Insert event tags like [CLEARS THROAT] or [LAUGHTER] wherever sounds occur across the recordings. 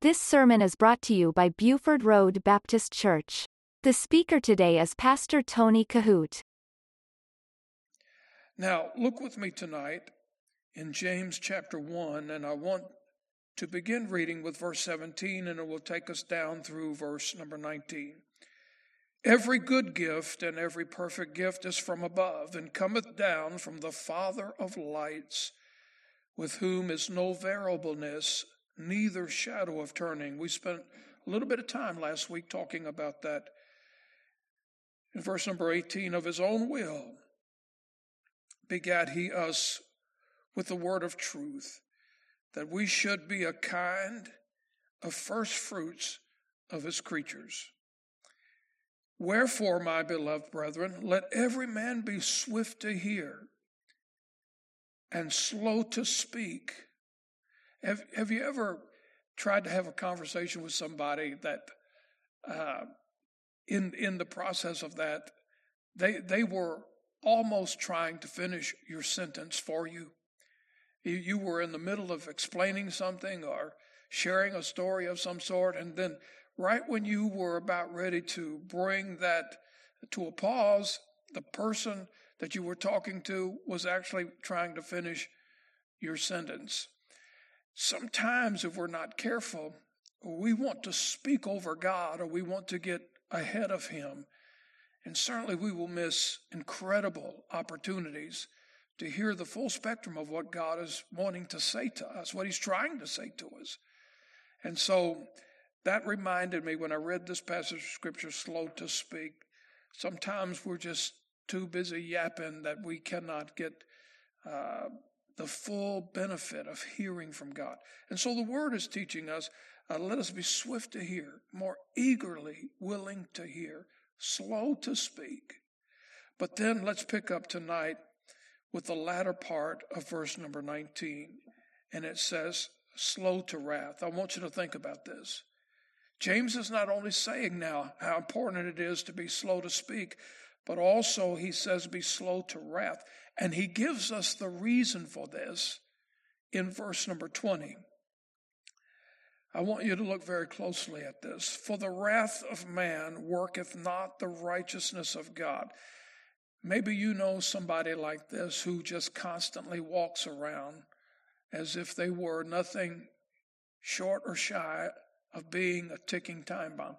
This sermon is brought to you by Buford Road Baptist Church. The speaker today is Pastor Tony Kohout. Now, look with me tonight in James chapter 1, and I want to begin reading with verse 17, and it will take us down through verse number 19. Every good gift and every perfect gift is from above, and cometh down from the Father of lights, with whom is no variableness, neither shadow of turning. We spent a little bit of time last week talking about that. In verse number 18, of his own will begat he us with the word of truth that we should be a kind of first fruits of his creatures. Wherefore, my beloved brethren, let every man be swift to hear and slow to speak. Have, have you ever tried to have a conversation with somebody that, uh, in, in the process of that, they, they were almost trying to finish your sentence for you? You were in the middle of explaining something or sharing a story of some sort, and then right when you were about ready to bring that to a pause, the person that you were talking to was actually trying to finish your sentence. Sometimes, if we're not careful, we want to speak over God or we want to get ahead of Him. And certainly we will miss incredible opportunities to hear the full spectrum of what God is wanting to say to us, what He's trying to say to us. And so that reminded me when I read this passage of Scripture, slow to speak. Sometimes we're just too busy yapping that we cannot get uh, the full benefit of hearing from God. And so the Word is teaching us uh, let us be swift to hear, more eagerly willing to hear, slow to speak. But then let's pick up tonight with the latter part of verse number 19. And it says, slow to wrath. I want you to think about this. James is not only saying now how important it is to be slow to speak, but also he says be slow to wrath. And he gives us the reason for this in verse number 20. I want you to look very closely at this. For the wrath of man worketh not the righteousness of God. Maybe you know somebody like this who just constantly walks around as if they were nothing short or shy of being a ticking time bomb.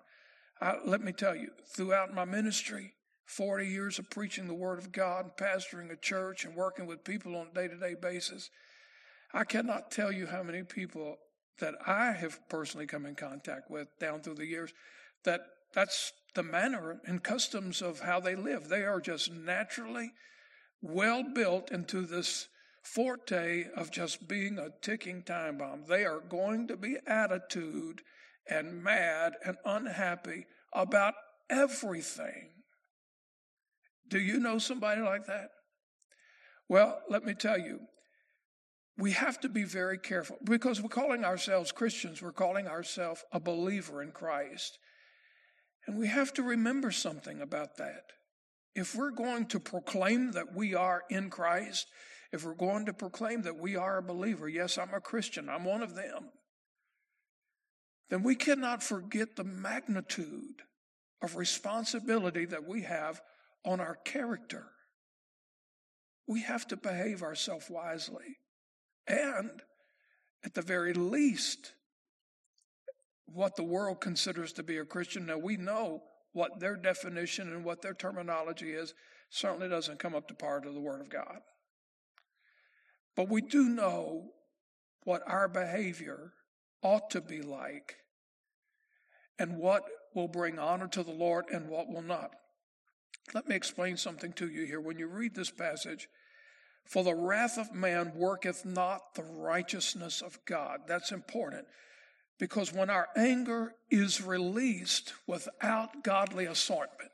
I, let me tell you, throughout my ministry, 40 years of preaching the Word of God, and pastoring a church, and working with people on a day to day basis, I cannot tell you how many people that I have personally come in contact with down through the years that that's the manner and customs of how they live. They are just naturally well built into this forte of just being a ticking time bomb. They are going to be attitude and mad and unhappy about everything. Do you know somebody like that? Well, let me tell you, we have to be very careful because we're calling ourselves Christians, we're calling ourselves a believer in Christ. And we have to remember something about that. If we're going to proclaim that we are in Christ, if we're going to proclaim that we are a believer, yes, I'm a Christian, I'm one of them, then we cannot forget the magnitude of responsibility that we have on our character. We have to behave ourselves wisely. And at the very least, what the world considers to be a Christian. Now, we know what their definition and what their terminology is, certainly doesn't come up to par to the Word of God. But we do know what our behavior ought to be like and what will bring honor to the Lord and what will not. Let me explain something to you here. When you read this passage, for the wrath of man worketh not the righteousness of God. That's important. Because when our anger is released without godly assortment,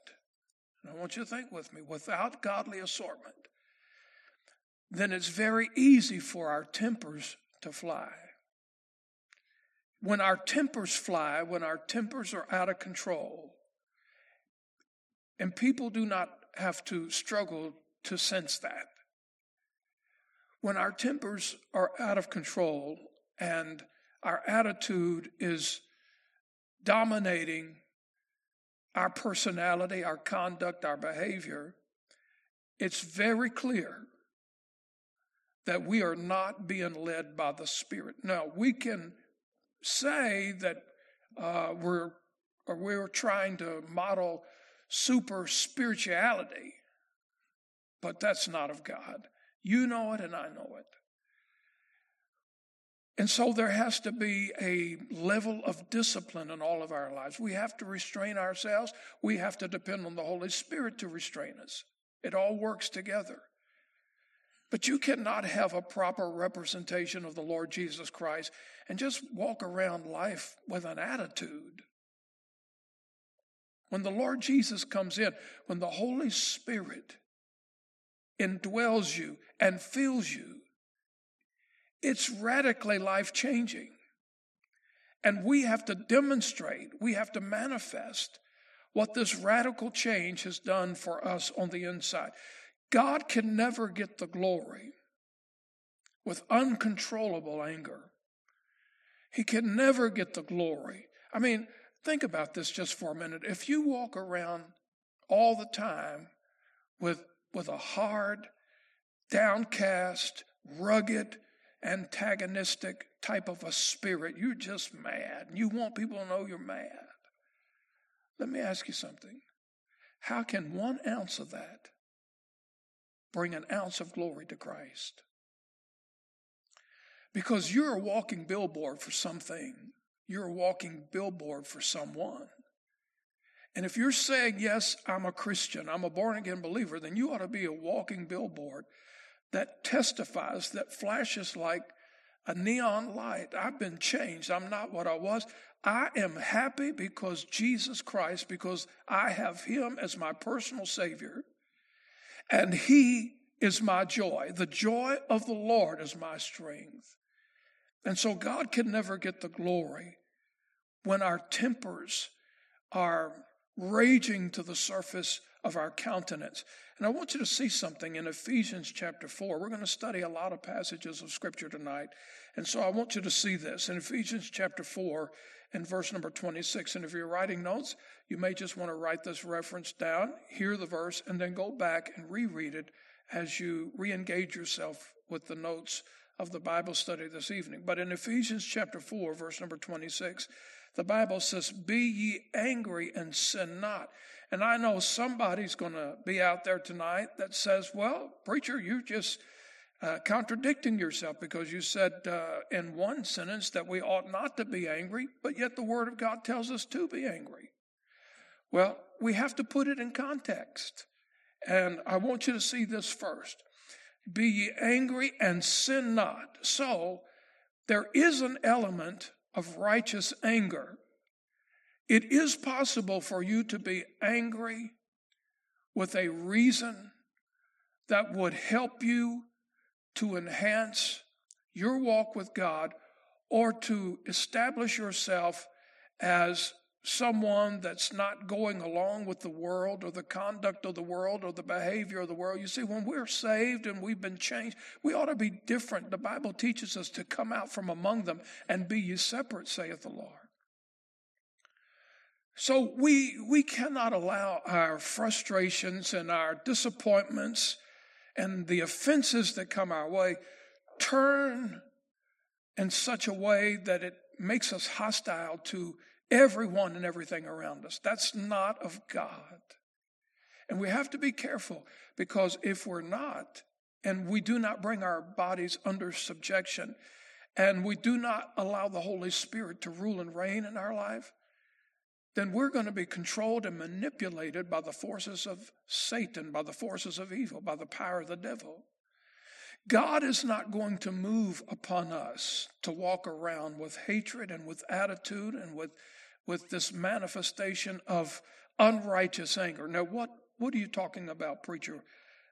I want you to think with me, without godly assortment, then it's very easy for our tempers to fly. When our tempers fly, when our tempers are out of control, and people do not have to struggle to sense that. When our tempers are out of control and our attitude is dominating our personality, our conduct, our behavior, it's very clear that we are not being led by the Spirit. Now, we can say that uh, we're or we're trying to model super spirituality, but that's not of God. You know it, and I know it. And so there has to be a level of discipline in all of our lives. We have to restrain ourselves. We have to depend on the Holy Spirit to restrain us. It all works together. But you cannot have a proper representation of the Lord Jesus Christ and just walk around life with an attitude. When the Lord Jesus comes in, when the Holy Spirit indwells you and fills you, it's radically life changing. And we have to demonstrate, we have to manifest what this radical change has done for us on the inside. God can never get the glory with uncontrollable anger. He can never get the glory. I mean, think about this just for a minute. If you walk around all the time with, with a hard, downcast, rugged, antagonistic type of a spirit. You're just mad. and You want people to know you're mad. Let me ask you something. How can one ounce of that bring an ounce of glory to Christ? Because you're a walking billboard for something. You're a walking billboard for someone. And if you're saying, Yes, I'm a Christian, I'm a born again believer, then you ought to be a walking billboard that testifies, that flashes like a neon light. I've been changed. I'm not what I was. I am happy because Jesus Christ, because I have Him as my personal Savior, and He is my joy. The joy of the Lord is my strength. And so God can never get the glory when our tempers are raging to the surface of our countenance. And I want you to see something in Ephesians chapter 4. We're going to study a lot of passages of Scripture tonight. And so I want you to see this in Ephesians chapter 4 and verse number 26. And if you're writing notes, you may just want to write this reference down, hear the verse, and then go back and reread it as you re engage yourself with the notes of the Bible study this evening. But in Ephesians chapter 4, verse number 26, the Bible says, Be ye angry and sin not. And I know somebody's going to be out there tonight that says, well, preacher, you're just uh, contradicting yourself because you said uh, in one sentence that we ought not to be angry, but yet the Word of God tells us to be angry. Well, we have to put it in context. And I want you to see this first. Be ye angry and sin not. So, there is an element of righteous anger it is possible for you to be angry with a reason that would help you to enhance your walk with God or to establish yourself as someone that's not going along with the world or the conduct of the world or the behavior of the world. You see, when we're saved and we've been changed, we ought to be different. The Bible teaches us to come out from among them and be ye separate, saith the Lord. So we, we cannot allow our frustrations and our disappointments and the offenses that come our way turn in such a way that it makes us hostile to everyone and everything around us. That's not of God. And we have to be careful because if we're not, and we do not bring our bodies under subjection, and we do not allow the Holy Spirit to rule and reign in our life, then we're going to be controlled and manipulated by the forces of Satan, by the forces of evil, by the power of the devil. God is not going to move upon us to walk around with hatred and with attitude and with, with this manifestation of unrighteous anger. Now, what, what are you talking about, preacher,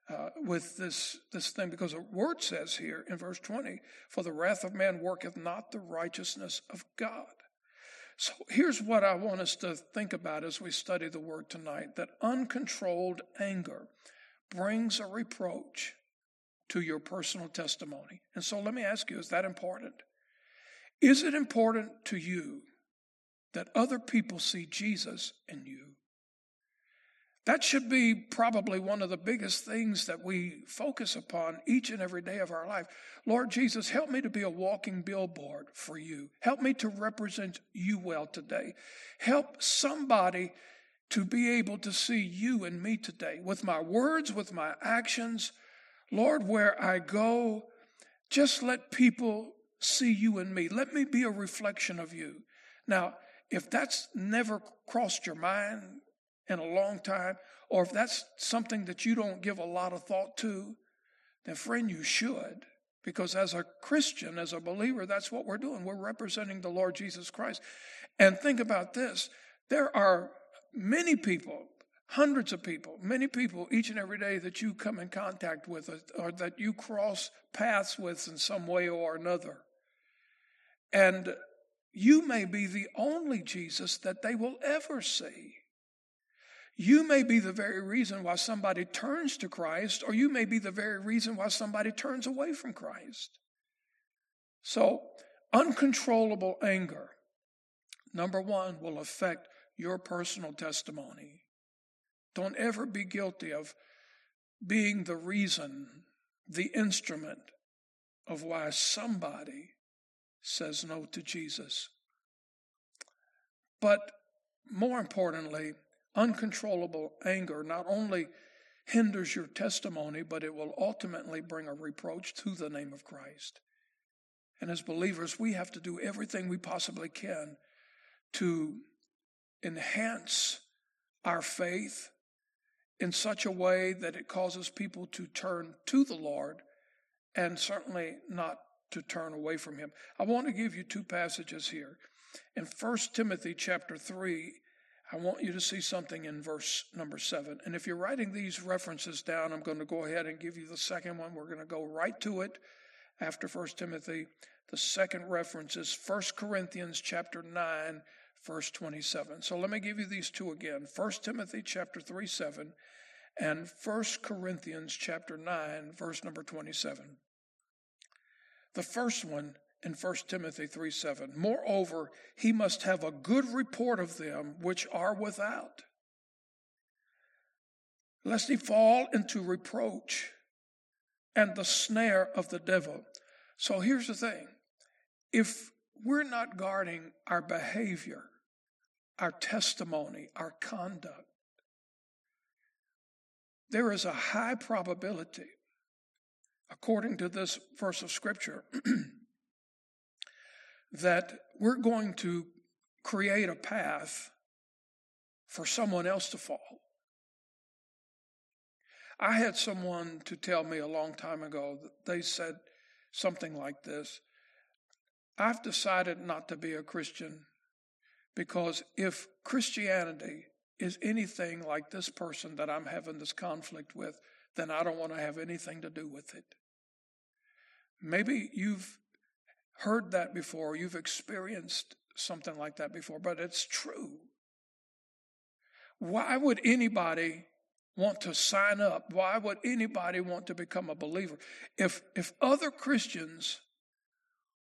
uh, with this, this thing? Because the word says here in verse 20, For the wrath of man worketh not the righteousness of God. So here's what I want us to think about as we study the word tonight that uncontrolled anger brings a reproach to your personal testimony. And so let me ask you is that important? Is it important to you that other people see Jesus in you? That should be probably one of the biggest things that we focus upon each and every day of our life. Lord Jesus, help me to be a walking billboard for you. Help me to represent you well today. Help somebody to be able to see you and me today with my words, with my actions. Lord, where I go, just let people see you and me. Let me be a reflection of you. Now, if that's never crossed your mind, in a long time, or if that's something that you don't give a lot of thought to, then friend, you should. Because as a Christian, as a believer, that's what we're doing. We're representing the Lord Jesus Christ. And think about this there are many people, hundreds of people, many people each and every day that you come in contact with uh, or that you cross paths with in some way or another. And you may be the only Jesus that they will ever see. You may be the very reason why somebody turns to Christ, or you may be the very reason why somebody turns away from Christ. So, uncontrollable anger, number one, will affect your personal testimony. Don't ever be guilty of being the reason, the instrument of why somebody says no to Jesus. But more importantly, Uncontrollable anger not only hinders your testimony, but it will ultimately bring a reproach to the name of Christ. And as believers, we have to do everything we possibly can to enhance our faith in such a way that it causes people to turn to the Lord and certainly not to turn away from him. I want to give you two passages here. In 1 Timothy chapter 3 I want you to see something in verse number seven. And if you're writing these references down, I'm going to go ahead and give you the second one. We're going to go right to it after First Timothy. The second reference is 1 Corinthians chapter 9, verse 27. So let me give you these two again. 1 Timothy chapter 3, 7, and 1 Corinthians chapter 9, verse number 27. The first one in 1 Timothy 3 7. Moreover, he must have a good report of them which are without, lest he fall into reproach and the snare of the devil. So here's the thing if we're not guarding our behavior, our testimony, our conduct, there is a high probability, according to this verse of Scripture, [CLEARS THROAT] that we're going to create a path for someone else to fall. I had someone to tell me a long time ago that they said something like this I've decided not to be a Christian because if Christianity is anything like this person that I'm having this conflict with, then I don't want to have anything to do with it. Maybe you've heard that before, you've experienced something like that before, but it's true. Why would anybody want to sign up? Why would anybody want to become a believer? If, if other Christians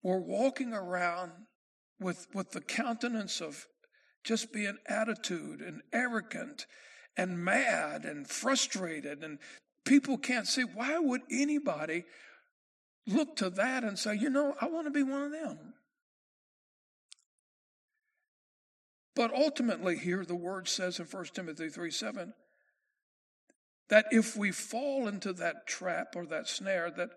were walking around with, with the countenance of just being attitude and arrogant and mad and frustrated and people can't see, why would anybody look to that and say, you know, I want to be one of them. But ultimately, here the word says in 1 Timothy 3 7 that if we fall into that trap or that snare, that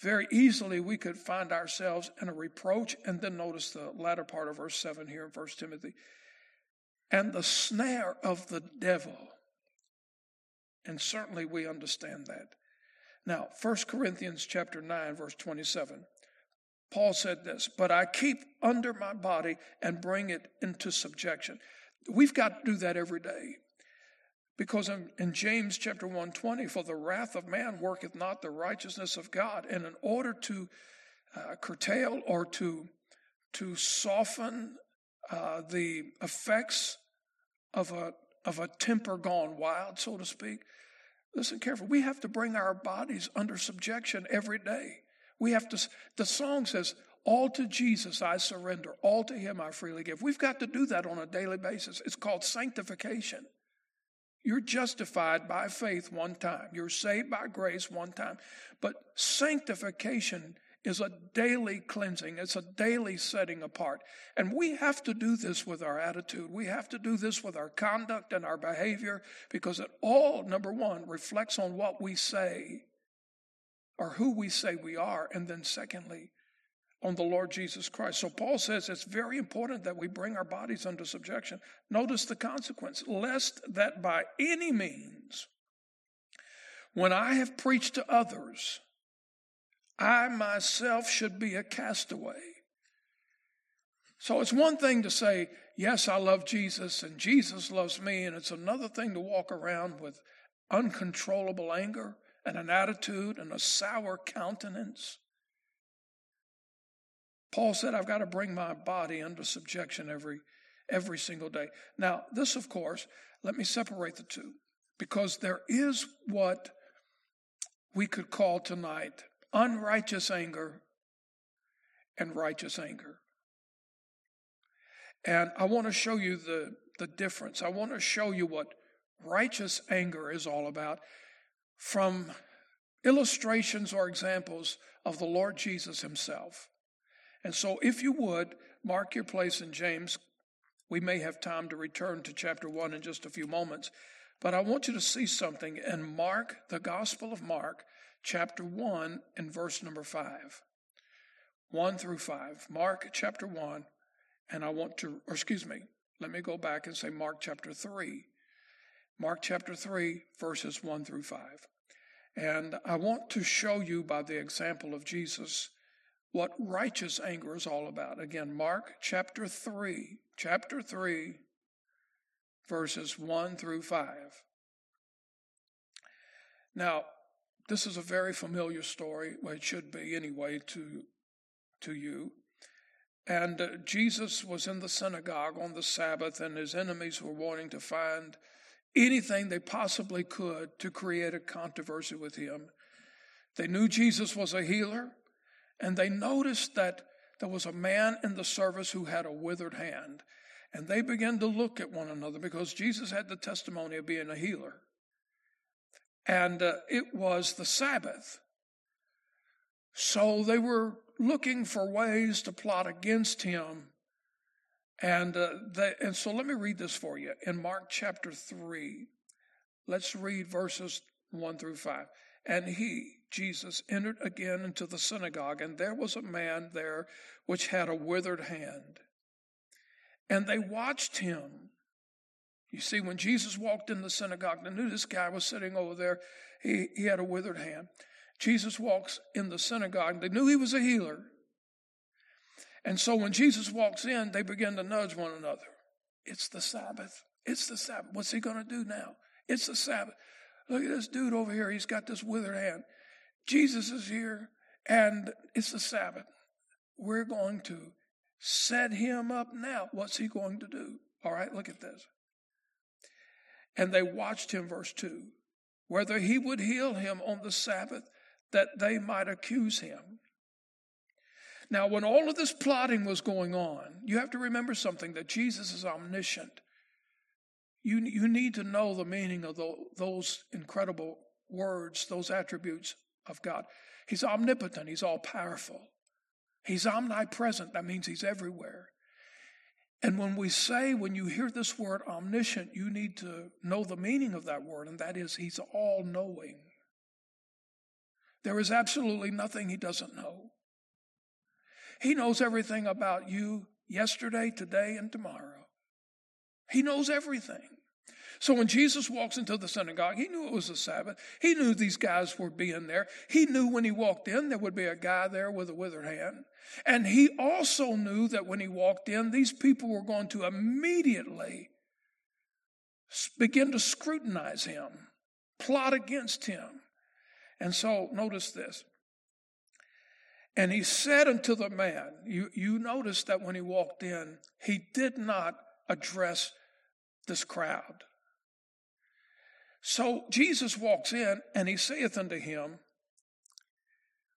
very easily we could find ourselves in a reproach. And then notice the latter part of verse 7 here in 1 Timothy. And the snare of the devil. And certainly we understand that. Now, 1 Corinthians chapter 9 verse 27. Paul said this, "But I keep under my body and bring it into subjection." We've got to do that every day. Because in, in James chapter 120, for the wrath of man worketh not the righteousness of God. And in order to uh, curtail or to, to soften uh, the effects of a, of a temper gone wild, so to speak, Listen careful. We have to bring our bodies under subjection every day. We have to, the song says, All to Jesus I surrender. All to Him I freely give. We've got to do that on a daily basis. It's called sanctification. You're justified by faith one time. You're saved by grace one time. But sanctification is a daily cleansing. It's a daily setting apart. And we have to do this with our attitude. We have to do this with our conduct and our behavior because it all, number one, reflects on what we say or who we say we are. And then secondly, on the Lord Jesus Christ. So Paul says it's very important that we bring our bodies under subjection. Notice the consequence lest that by any means, when I have preached to others, I myself should be a castaway. So it's one thing to say, Yes, I love Jesus and Jesus loves me, and it's another thing to walk around with uncontrollable anger and an attitude and a sour countenance. Paul said, I've got to bring my body under subjection every, every single day. Now, this, of course, let me separate the two because there is what we could call tonight unrighteous anger and righteous anger. And I want to show you the, the difference. I want to show you what righteous anger is all about from illustrations or examples of the Lord Jesus himself. And so, if you would, mark your place in James. We may have time to return to chapter 1 in just a few moments. But I want you to see something in Mark, the Gospel of Mark, chapter 1 and verse number 5. 1 through 5. Mark chapter 1, and I want to, or excuse me, let me go back and say Mark chapter 3. Mark chapter 3, verses 1 through 5. And I want to show you by the example of Jesus what righteous anger is all about. Again, Mark chapter 3, chapter 3, verses 1 through 5. Now, this is a very familiar story. Well, it should be anyway to, to you. And uh, Jesus was in the synagogue on the Sabbath, and his enemies were wanting to find anything they possibly could to create a controversy with him. They knew Jesus was a healer, and they noticed that there was a man in the service who had a withered hand. And they began to look at one another because Jesus had the testimony of being a healer and uh, it was the Sabbath. So they were looking for ways to plot against him. And, uh, they, and so let me read this for you. In Mark chapter 3, let's read verses 1 through 5. And he, Jesus, entered again into the synagogue, and there was a man there which had a withered hand. And they watched him you see, when Jesus walked in the synagogue, they knew this guy was sitting over there. He, he had a withered hand. Jesus walks in the synagogue. They knew he was a healer. And so when Jesus walks in, they begin to nudge one another. It's the Sabbath. It's the Sabbath. What's he going to do now? It's the Sabbath. Look at this dude over here. He's got this withered hand. Jesus is here, and it's the Sabbath. We're going to set him up now. What's he going to do? All right, look at this. And they watched him, verse 2, whether he would heal him on the Sabbath that they might accuse him. Now, when all of this plotting was going on, you have to remember something that Jesus is omniscient. You, you need to know the meaning of the, those incredible words, those attributes of God. He's omnipotent, He's all powerful. He's omnipresent, that means He's everywhere. And when we say, when you hear this word omniscient, you need to know the meaning of that word, and that is, He's all knowing. There is absolutely nothing He doesn't know. He knows everything about you yesterday, today, and tomorrow. He knows everything. So when Jesus walks into the synagogue, he knew it was the Sabbath. He knew these guys were being there. He knew when he walked in, there would be a guy there with a withered hand. And he also knew that when he walked in, these people were going to immediately begin to scrutinize him, plot against him. And so notice this. And he said unto the man, you, you notice that when he walked in, he did not address this crowd. So Jesus walks in and he saith unto him,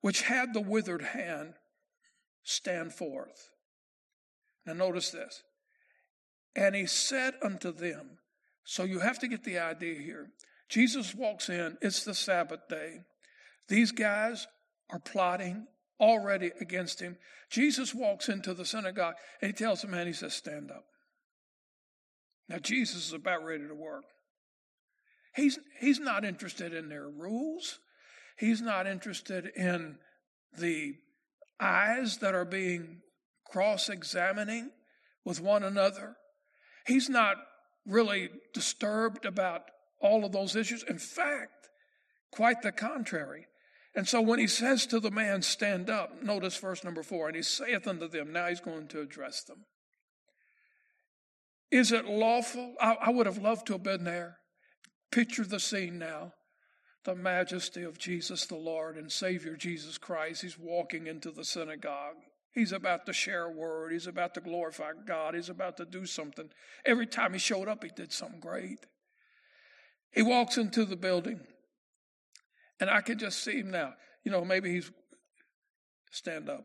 which had the withered hand, stand forth. Now, notice this. And he said unto them, so you have to get the idea here. Jesus walks in, it's the Sabbath day. These guys are plotting already against him. Jesus walks into the synagogue and he tells the man, he says, Stand up. Now, Jesus is about ready to work. He's, he's not interested in their rules. He's not interested in the eyes that are being cross examining with one another. He's not really disturbed about all of those issues. In fact, quite the contrary. And so when he says to the man, Stand up, notice verse number four, and he saith unto them, now he's going to address them. Is it lawful? I, I would have loved to have been there. Picture the scene now the majesty of Jesus the Lord and Savior Jesus Christ. He's walking into the synagogue. He's about to share a word. He's about to glorify God. He's about to do something. Every time he showed up, he did something great. He walks into the building, and I can just see him now. You know, maybe he's stand up.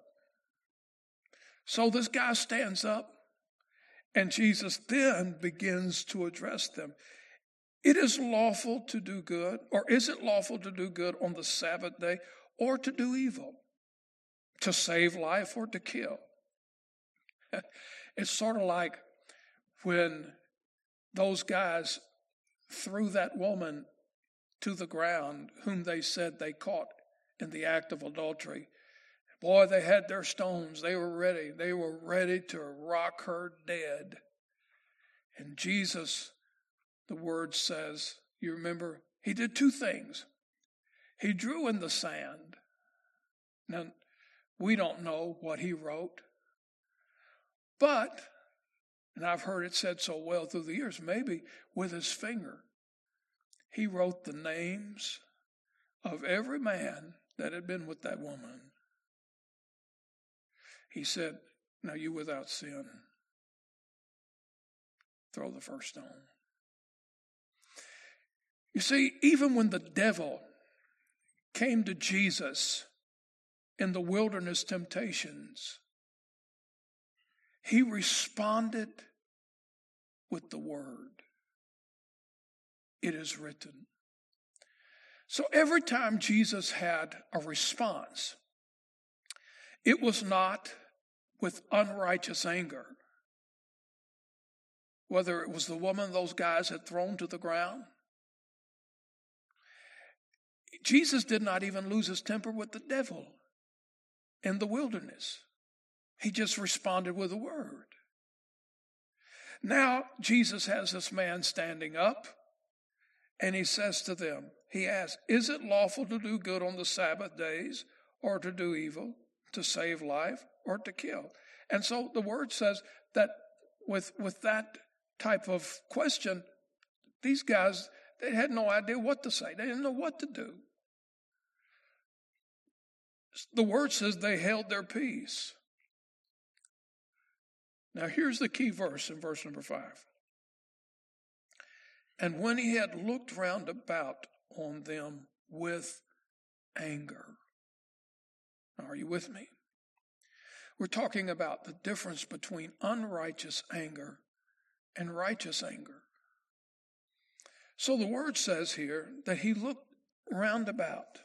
So this guy stands up, and Jesus then begins to address them. It is lawful to do good, or is it lawful to do good on the Sabbath day, or to do evil? To save life or to kill? [LAUGHS] it's sort of like when those guys threw that woman to the ground, whom they said they caught in the act of adultery. Boy, they had their stones. They were ready. They were ready to rock her dead. And Jesus the word says, you remember, he did two things. He drew in the sand. Now, we don't know what he wrote, but, and I've heard it said so well through the years, maybe with his finger, he wrote the names of every man that had been with that woman. He said, Now you without sin, throw the first stone. You see, even when the devil came to Jesus in the wilderness temptations, he responded with the word. It is written. So every time Jesus had a response, it was not with unrighteous anger. Whether it was the woman those guys had thrown to the ground, Jesus did not even lose his temper with the devil in the wilderness. He just responded with a word. Now, Jesus has this man standing up, and he says to them, He asks, Is it lawful to do good on the Sabbath days, or to do evil, to save life, or to kill? And so the word says that with, with that type of question, these guys, they had no idea what to say. They didn't know what to do. The word says they held their peace. Now, here's the key verse in verse number five. And when he had looked round about on them with anger. Are you with me? We're talking about the difference between unrighteous anger and righteous anger. So the word says here that he looked round about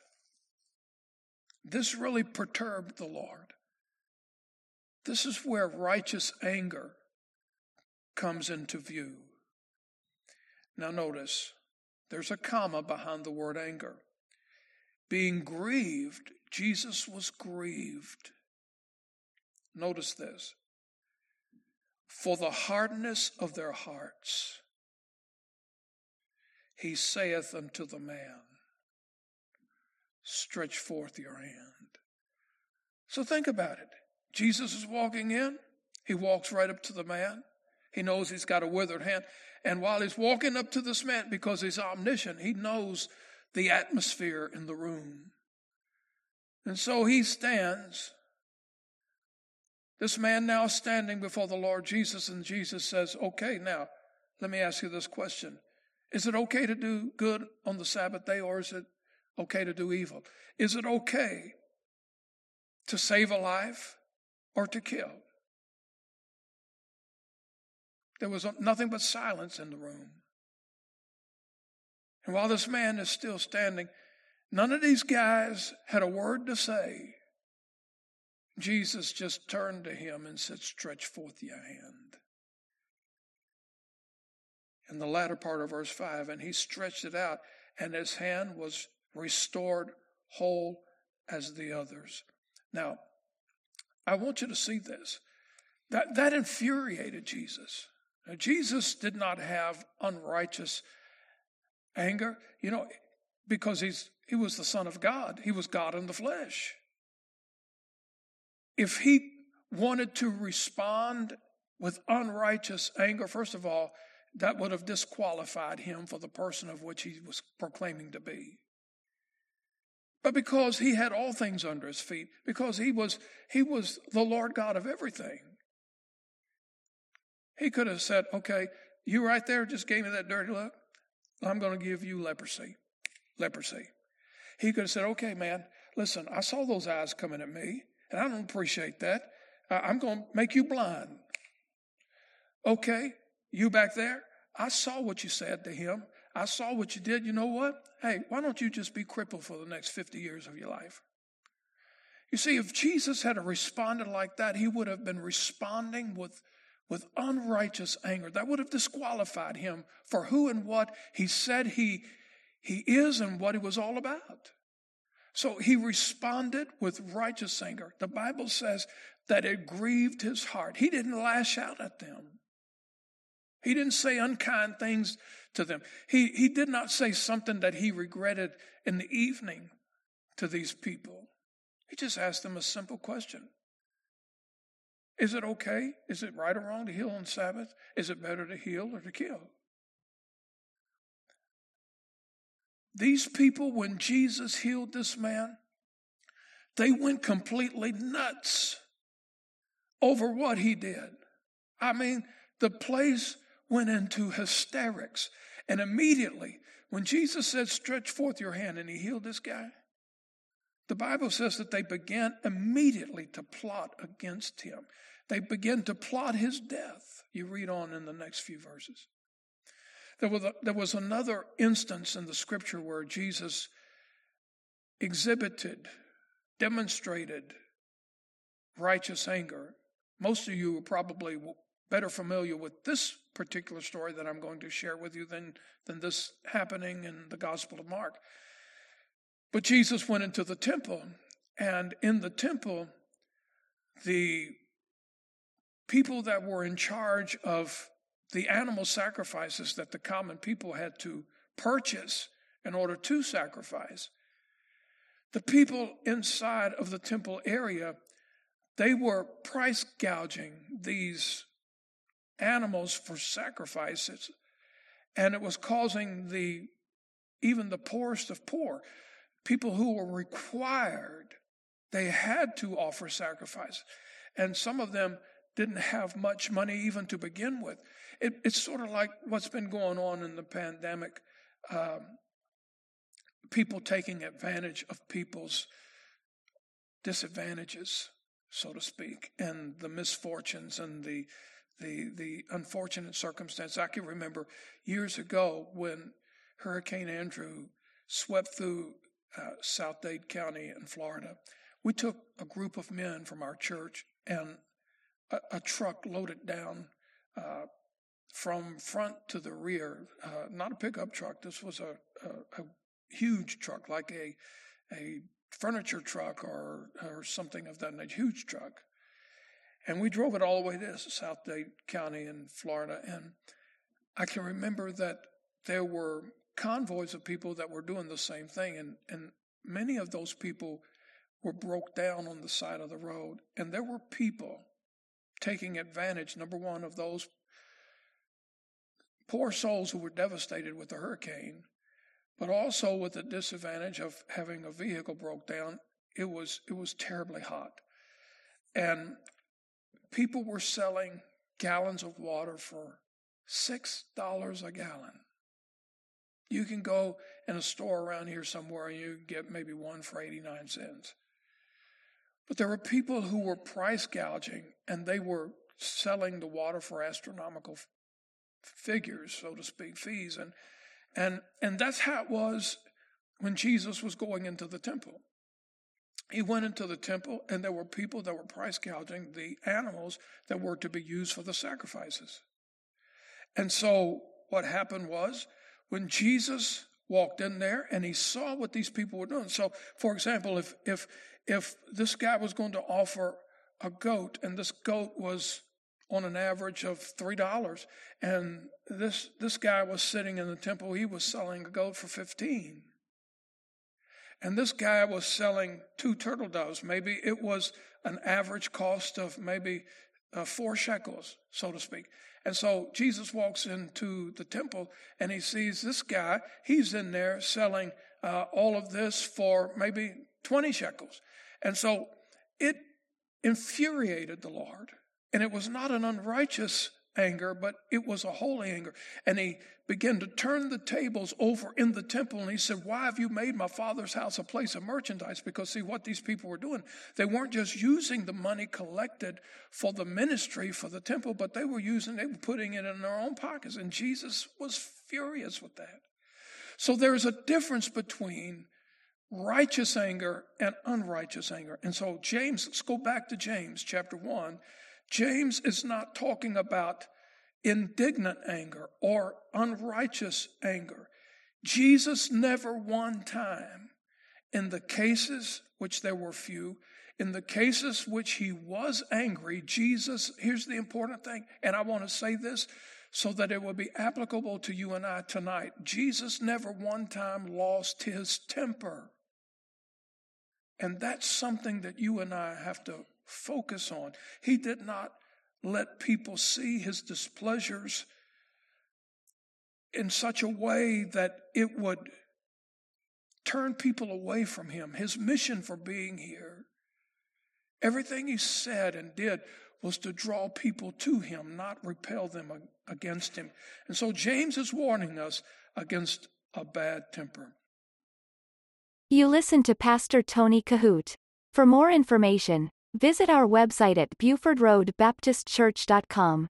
this really perturbed the Lord. This is where righteous anger comes into view. Now, notice there's a comma behind the word anger. Being grieved, Jesus was grieved. Notice this for the hardness of their hearts, he saith unto the man, stretch forth your hand. So think about it. Jesus is walking in. He walks right up to the man. He knows he's got a withered hand. And while he's walking up to this man, because he's omniscient, he knows the atmosphere in the room. And so he stands. This man now standing before the Lord Jesus, and Jesus says, Okay, now, let me ask you this question. Is it okay to do good on the Sabbath day, or is it okay to do evil? Is it okay to save a life or to kill. There was nothing but silence in the room. And while this man is still standing, none of these guys had a word to say. Jesus just turned to him and said, Stretch forth your hand. In the latter part of verse 5, and he stretched it out, and his hand was restored whole as the others. Now, I want you to see this. That, that infuriated Jesus. Now, Jesus did not have unrighteous anger, you know, because he's, he was the Son of God. He was God in the flesh. If he wanted to respond with unrighteous anger, first of all, that would have disqualified him for the person of which he was proclaiming to be. But because he had all things under his feet, because he was, he was the Lord God of everything, he could have said, okay, you right there just gave me that dirty look. I'm going to give you leprosy. Leprosy. He could have said, okay, man, listen, I saw those eyes coming at me, and I don't appreciate that. I'm going to make you blind. Okay, you back there, I saw what you said to him. I saw what you did. You know what? Hey, why don't you just be crippled for the next 50 years of your life? You see, if Jesus had responded like that, he would have been responding with with unrighteous anger. That would have disqualified him for who and what he said he, he is and what he was all about. So he responded with righteous anger. The Bible says that it grieved his heart. He didn't lash out at them. He didn't say unkind things to them. He, he did not say something that he regretted in the evening to these people. He just asked them a simple question is it okay? Is it right or wrong to heal on Sabbath? Is it better to heal or to kill? These people, when Jesus healed this man, they went completely nuts over what he did. I mean, the place went into hysterics. And immediately, when Jesus said, Stretch forth your hand, and he healed this guy, the Bible says that they began immediately to plot against him. They began to plot his death. You read on in the next few verses. There was, a, there was another instance in the scripture where Jesus exhibited, demonstrated righteous anger. Most of you probably better familiar with this particular story that I'm going to share with you than, than this happening in the Gospel of Mark. But Jesus went into the temple, and in the temple, the people that were in charge of the animal sacrifices that the common people had to purchase in order to sacrifice, the people inside of the temple area, they were price gouging these animals for sacrifices. And it was causing the even the poorest of poor people who were required, they had to offer sacrifice. And some of them didn't have much money even to begin with. It, it's sort of like what's been going on in the pandemic um, people taking advantage of people's disadvantages, so to speak, and the misfortunes and the the the unfortunate circumstance. I can remember years ago when Hurricane Andrew swept through uh, South Dade County in Florida. We took a group of men from our church and a, a truck loaded down uh, from front to the rear. Uh, not a pickup truck. This was a, a, a, huge truck, like a a furniture truck or or something of that nature. Huge truck. And we drove it all the way to South Dade County in Florida. And I can remember that there were convoys of people that were doing the same thing, and, and many of those people were broke down on the side of the road. And there were people taking advantage, number one, of those poor souls who were devastated with the hurricane, but also with the disadvantage of having a vehicle broke down. It was it was terribly hot. And people were selling gallons of water for six dollars a gallon. You can go in a store around here somewhere and you get maybe one for 89 cents. But there were people who were price gouging and they were selling the water for astronomical f- figures, so to speak, fees. And, and, and that's how it was when Jesus was going into the temple. He went into the temple and there were people that were price gouging the animals that were to be used for the sacrifices. And so what happened was when Jesus walked in there and he saw what these people were doing. So, for example, if if if this guy was going to offer a goat and this goat was on an average of three dollars, and this this guy was sitting in the temple, he was selling a goat for fifteen. And this guy was selling two turtle doves. Maybe it was an average cost of maybe uh, four shekels, so to speak. And so Jesus walks into the temple and he sees this guy. He's in there selling uh, all of this for maybe 20 shekels. And so it infuriated the Lord. And it was not an unrighteous anger, but it was a holy anger. And he began to turn the tables over in the temple. And he said, Why have you made my father's house a place of merchandise? Because, see, what these people were doing, they weren't just using the money collected for the ministry, for the temple, but they were using, they were putting it in their own pockets. And Jesus was furious with that. So there's a difference between righteous anger and unrighteous anger. And so, James, let's go back to James chapter 1. James is not talking about indignant anger or unrighteous anger. Jesus never one time, in the cases, which there were few, in the cases which he was angry, Jesus, here's the important thing, and I want to say this so that it will be applicable to you and I tonight. Jesus never one time lost his temper. And that's something that you and I have to focus on. He did not let people see his displeasures in such a way that it would turn people away from him. His mission for being here, everything he said and did was to draw people to him, not repel them against him. And so James is warning us against a bad temper. You listen to Pastor Tony Kohout. For more information, Visit our website at BufordRoadBaptistChurch.com.